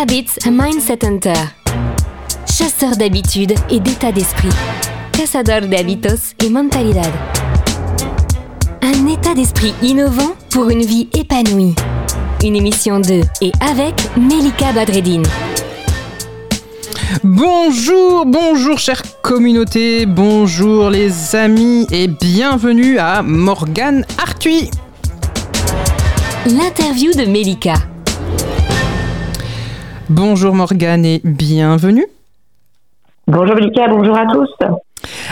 Habits Mindset Hunter. Chasseur d'habitudes et d'état d'esprit. Cazador de hábitos y mentalidad. Un état d'esprit innovant pour une vie épanouie. Une émission de et avec Melika Badreddine. Bonjour, bonjour chère communauté, bonjour les amis et bienvenue à Morgane Arthuis. L'interview de Melika. Bonjour Morgane et bienvenue. Bonjour bonjour à tous.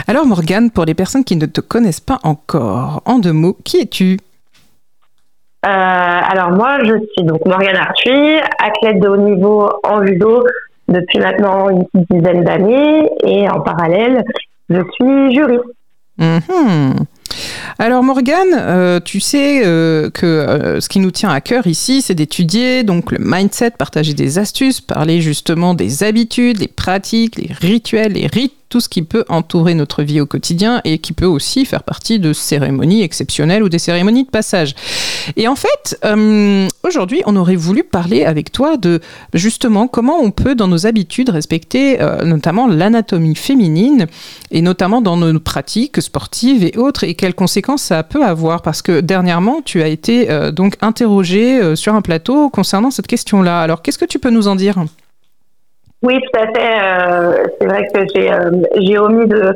Alors Morgane, pour les personnes qui ne te connaissent pas encore, en deux mots, qui es-tu? Euh, alors moi, je suis donc Morgane Arthuis, athlète de haut niveau en judo depuis maintenant une petite dizaine d'années et en parallèle, je suis juriste. Mhm. Alors Morgane, euh, tu sais euh, que euh, ce qui nous tient à cœur ici, c'est d'étudier donc le mindset, partager des astuces, parler justement des habitudes, les pratiques, les rituels, les rites, tout ce qui peut entourer notre vie au quotidien et qui peut aussi faire partie de cérémonies exceptionnelles ou des cérémonies de passage. Et en fait, euh, aujourd'hui, on aurait voulu parler avec toi de justement comment on peut dans nos habitudes respecter euh, notamment l'anatomie féminine et notamment dans nos pratiques sportives et autres et quelles conséquences ça peut avoir parce que dernièrement tu as été euh, donc interrogé sur un plateau concernant cette question-là. Alors qu'est-ce que tu peux nous en dire? Oui, tout à fait. euh, c'est vrai que j'ai euh, j'ai omis de,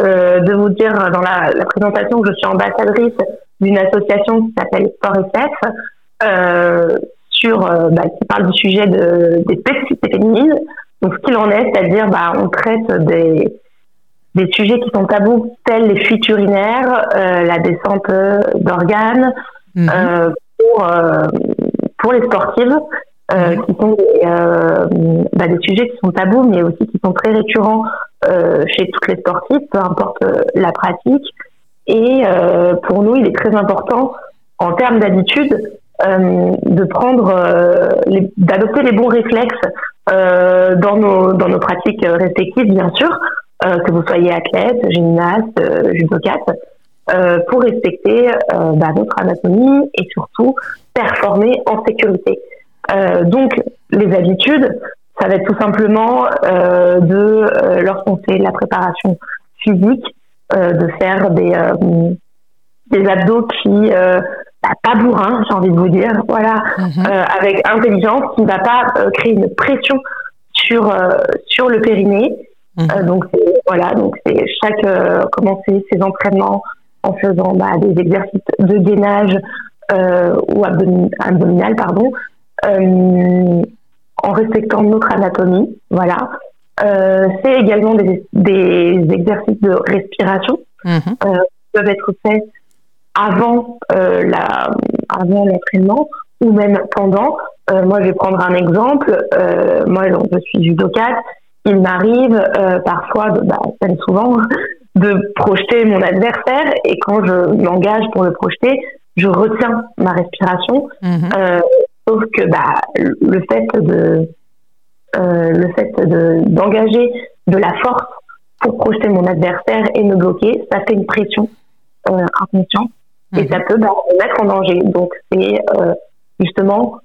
euh, de vous dire dans la, la présentation que je suis ambassadrice d'une association qui s'appelle Sport SF, sur, bah, qui parle du sujet de, des spécificités féminines. Donc, ce qu'il en est, c'est-à-dire, bah, on traite des, des sujets qui sont tabous, tels les fuites urinaires, la descente d'organes, Mhm. pour, pour les sportives, euh, qui sont des, euh, bah, des sujets qui sont tabous, mais aussi qui sont très récurrents euh, chez toutes les sportives, peu importe euh, la pratique. Et euh, pour nous, il est très important, en termes d'habitude, euh, de prendre, euh, d'adopter les bons réflexes euh, dans nos dans nos pratiques respectives, bien sûr, euh, que vous soyez athlète, gymnaste, euh, judocate, euh, pour respecter euh, bah, notre anatomie et surtout performer en sécurité. Euh, donc, les habitudes, ça va être tout simplement euh, de, euh, lorsqu'on fait la préparation physique, de faire des, des abdos qui, bah, pas bourrins, j'ai envie de vous dire, voilà, Mhm. euh, avec intelligence, qui ne va pas euh, créer une pression sur, euh, sur le périnée. Mhm. Donc, voilà, donc c'est chaque, commencer ses entraînements en faisant bah, des exercices de gainage ou abdomin- abdominal, pardon, en respectant notre anatomie, voilà. Euh, c'est également des, des exercices de respiration Mhm. qui peuvent être faits avant euh, la avant l'entraînement ou même pendant. Euh, moi, je vais prendre un exemple. Euh, moi, donc, je suis judocate. Il m'arrive euh, parfois, de, bah, souvent, de projeter mon adversaire et quand je m'engage pour le projeter, je retiens ma respiration. Mhm. Euh, sauf que bah, le fait de euh, le fait de d'engager de la force pour projeter mon adversaire et me bloquer, ça fait une pression euh, inconsciente et Mhm. ça peut bah, me mettre en danger. Donc c'est euh, justement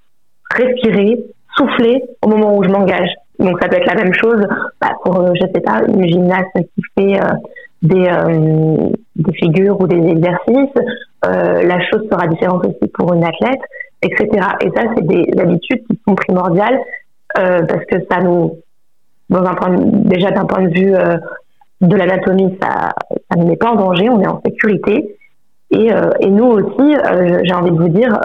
respirer, souffler au moment où je m'engage. Donc ça peut être la même chose bah, pour je sais pas une gymnaste qui fait des des figures ou des exercices. La chose sera différente aussi pour une athlète, etc. Et ça c'est des habitudes qui sont primordiales euh, parce que ça nous dans un point de- déjà d'un point de vue euh, de l'anatomie, ça ça ne met pas en danger, on est en sécurité. Et, euh, et nous aussi, j'ai envie de vous dire,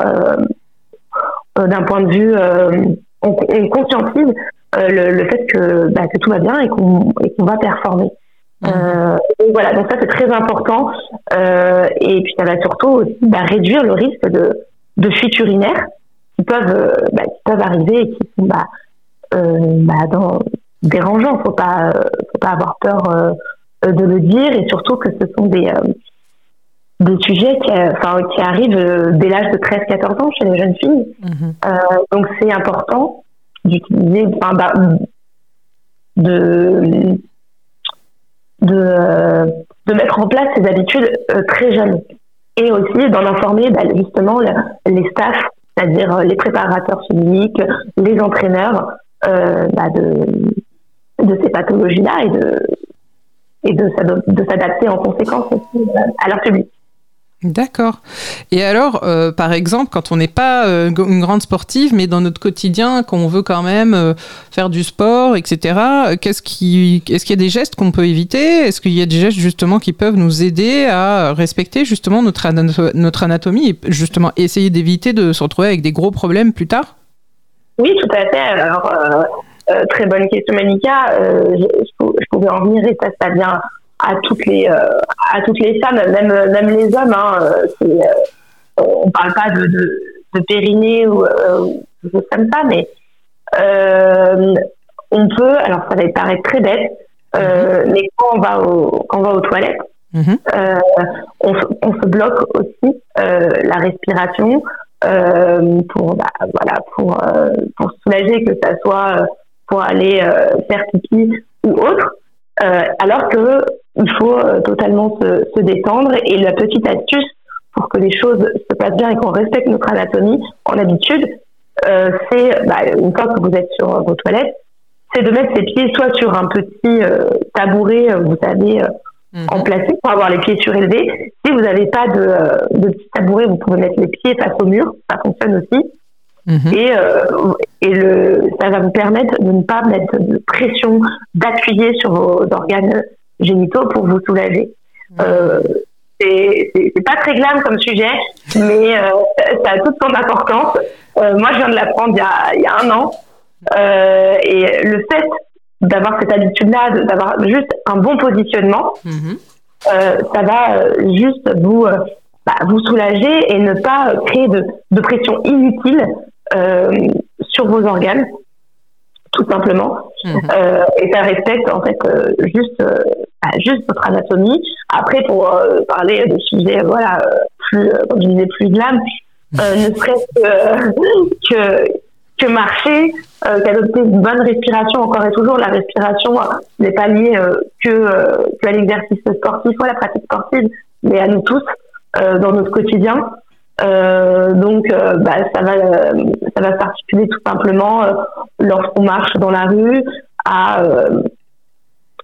d'un point de vue, on, on conscientise le, le fait que, bah, que tout va bien et qu'on va performer. Euh, donc voilà, donc ça c'est très important. Et puis ça va surtout aussi bah, réduire le risque de, de fuites urinaires qui peuvent, euh, bah, qui peuvent arriver et qui sont bah, euh, bah, dans, dérangeants. Faut pas, euh, faut pas avoir peur de le dire et surtout que ce sont des des sujets qui, enfin, qui arrivent dès l'âge de 13-14 ans chez les jeunes filles. Mhm. Euh, donc c'est important d'utiliser, enfin, bah, de de, de mettre en place ces habitudes euh, très jeunes et aussi d'en informer bah, justement le- les staffs, c'est-à-dire euh, les préparateurs physiques, les entraîneurs, bah, de, de ces pathologies-là et de, et de, s'adapter en conséquence à leur public. D'accord. Et alors, euh, par exemple, quand on n'est pas euh, une grande sportive, mais dans notre quotidien, qu'on veut quand même euh, faire du sport, etc., qu'est-ce qui, est-ce qu'il y a des gestes qu'on peut éviter? Est-ce qu'il y a des gestes justement qui peuvent nous aider à respecter justement notre, notre anatomie et justement essayer d'éviter de se retrouver avec des gros problèmes plus tard? Oui, tout à fait. Alors, très bonne question, Manika. Je, pouvais en venir et ça, ça vient à toutes les euh, à toutes les femmes, même même les hommes. Hein, euh, euh, on parle pas de, de, de périnée ou des choses comme ça, mais on peut. Alors ça va paraître très bête, mhm. mais quand on va au quand on va aux toilettes, mhm. on, on, se bloque aussi la respiration pour bah, voilà pour pour soulager que ça soit pour aller faire pipi ou autre. Alors que il faut euh, totalement se, se, détendre. Et la petite astuce pour que les choses se passent bien et qu'on respecte notre anatomie en habitude, euh, c'est bah, une fois que vous êtes sur vos toilettes, c'est de mettre ses pieds soit sur un petit euh, tabouret, vous savez, mhm. en plastique pour avoir les pieds surélevés. Si vous n'avez pas de, de petit tabouret, vous pouvez mettre les pieds face au mur, ça fonctionne aussi. Mhm. Et, et le, ça va vous permettre de ne pas mettre de pression, d'appuyer sur vos organes génitaux pour vous soulager. Euh, c'est pas très glam comme sujet, mais euh, ça a toute son importance. Euh, moi, je viens de l'apprendre il, y a, il y a un an. Euh, et le fait d'avoir cette habitude-là, d'avoir juste un bon positionnement, mhm. euh, ça va juste vous, bah, vous soulager et ne pas créer de, de pression inutile sur vos organes tout simplement. Mhm. Euh, et ça respecte en fait euh, juste euh, bah, juste votre anatomie. Après, pour parler de sujets voilà plus comme je disais plus glam, ne serait-ce que, que marcher, qu'adopter une bonne respiration encore et toujours. La respiration n'est pas liée que, que à l'exercice sportif ou à la pratique sportive, mais à nous tous dans notre quotidien. Euh, donc, euh, bah, ça va, ça va s'articuler tout simplement euh, lorsqu'on marche dans la rue à,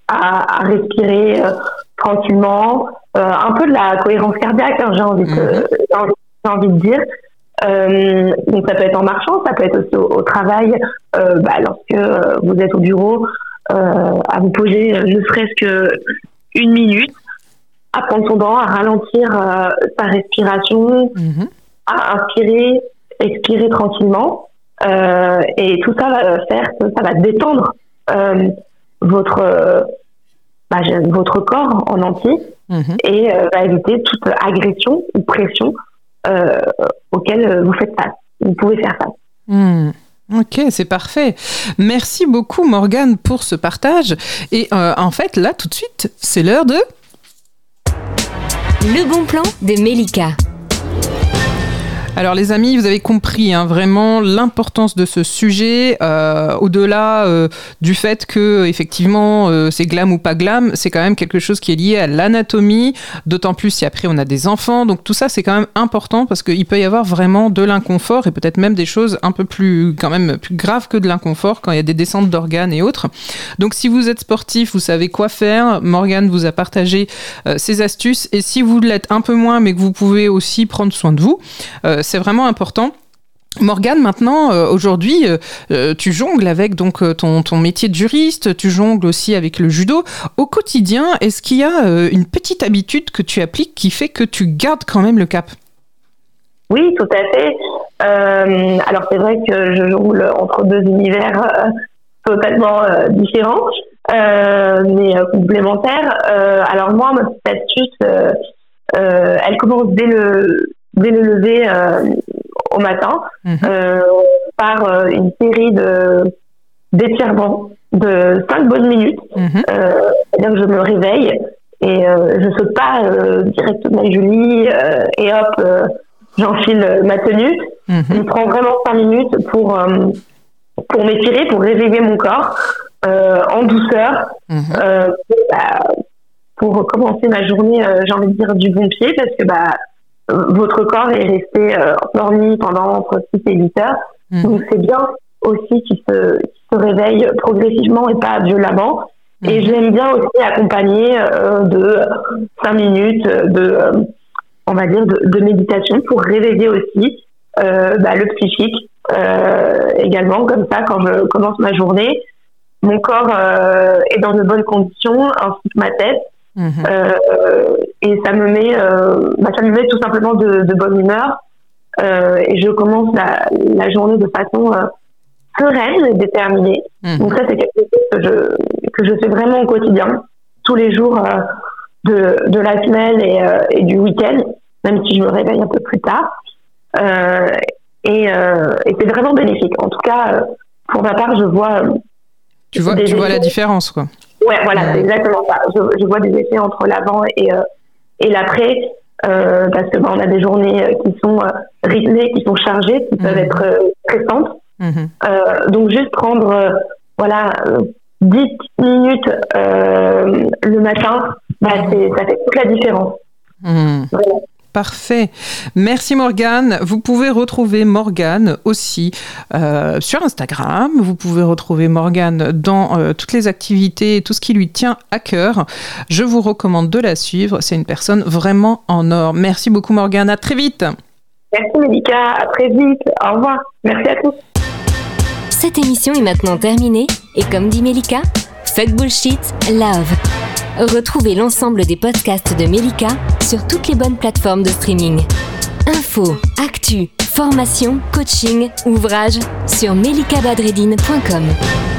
à, à, respirer tranquillement, un peu de la cohérence cardiaque, hein, j'ai envie, de, j'ai envie de dire. Euh, donc ça peut être en marchant, ça peut être aussi au, travail, euh, bah, lorsque vous êtes au bureau, euh, à vous poser ne serait-ce que une minute à prendre son temps, à ralentir euh, sa respiration, mhm. à inspirer, expirer tranquillement. Euh, et tout ça va faire que ça va détendre euh, votre, bah, votre corps en entier mhm. et va éviter toute agression ou pression auquel vous faites face, vous pouvez faire face. Hmm. Ok, c'est parfait. Merci beaucoup Morgane pour ce partage. Et en fait, là, tout de suite, c'est l'heure de... Le bon plan de Melika. Alors les amis, vous avez compris hein, vraiment l'importance de ce sujet, euh, au-delà euh, du fait que effectivement euh, c'est glam ou pas glam, c'est quand même quelque chose qui est lié à l'anatomie, d'autant plus si après on a des enfants, donc tout ça c'est quand même important parce qu'il peut y avoir vraiment de l'inconfort et peut-être même des choses un peu plus quand même plus graves que de l'inconfort quand il y a des descentes d'organes et autres. Donc si vous êtes sportif, vous savez quoi faire, Morgane vous a partagé ses astuces. Et si vous l'êtes un peu moins mais que vous pouvez aussi prendre soin de vous, c'est vraiment important. Morgane, maintenant, euh, aujourd'hui, euh, euh, tu jongles avec donc ton, métier de juriste, tu jongles aussi avec le judo. Au quotidien, est-ce qu'il y a une petite habitude que tu appliques qui fait que tu gardes quand même le cap? Oui, tout à fait. alors c'est vrai que je jongle entre deux univers totalement différents, mais complémentaires. alors moi, ma petite astuce, elle commence dès le dès le lever euh, au matin mhm. euh, par euh, une série de d'étirements de 5 bonnes minutes. Mhm. C'est-à-dire que je me réveille et je saute pas directement du lit et hop, j'enfile ma tenue. Mhm. Je prends vraiment 5 minutes pour, pour m'étirer, pour réveiller mon corps en douceur. Bah, pour commencer ma journée, j'ai envie de dire du bon pied parce que bah votre corps est resté euh, endormi pendant entre 6 et 8 heures. Mhm. Donc c'est bien aussi qu'il se, se réveille progressivement et pas violemment. Et Mhm. j'aime bien aussi accompagner euh, de 5 minutes de, euh, on va dire, de, de méditation pour réveiller aussi euh, bah, le psychique euh, également. Comme ça, quand je commence ma journée, mon corps euh, est dans de bonnes conditions, ainsi que ma tête. Mhm. Euh, et ça me met, euh, bah, ça me met tout simplement de, de bonne humeur. Euh, et je commence la, la journée de façon sereine et déterminée. Mhm. Donc ça, c'est quelque chose que je, que je fais vraiment au quotidien, tous les jours de, de la semaine et, et du week-end, même si je me réveille un peu plus tard. Et et c'est vraiment bénéfique. En tout cas, pour ma part, je vois... Tu vois, tu vois la différence, quoi. Ouais, voilà, c'est exactement ça. Je, je vois des effets entre l'avant et, euh, et l'après, euh, parce que bah, on a des journées euh, qui sont euh, rythmées, qui sont chargées, qui peuvent Mhm. être stressantes. Euh, donc juste prendre, voilà, euh, 10 minutes le matin, bah, ça fait toute la différence. Mhm. Voilà. Parfait. Merci Morgane. Vous pouvez retrouver Morgane aussi euh, sur Instagram. Vous pouvez retrouver Morgane dans euh, toutes les activités et tout ce qui lui tient à cœur. Je vous recommande de la suivre. C'est une personne vraiment en or. Merci beaucoup Morgane. À très vite. Merci Médica, à très vite, au revoir, merci à tous. Cette émission est maintenant terminée et comme dit Melika, fuck bullshit, love. Retrouvez l'ensemble des podcasts de Melika sur toutes les bonnes plateformes de streaming. Infos, actu, formation, coaching, ouvrages sur melikabadredine.com.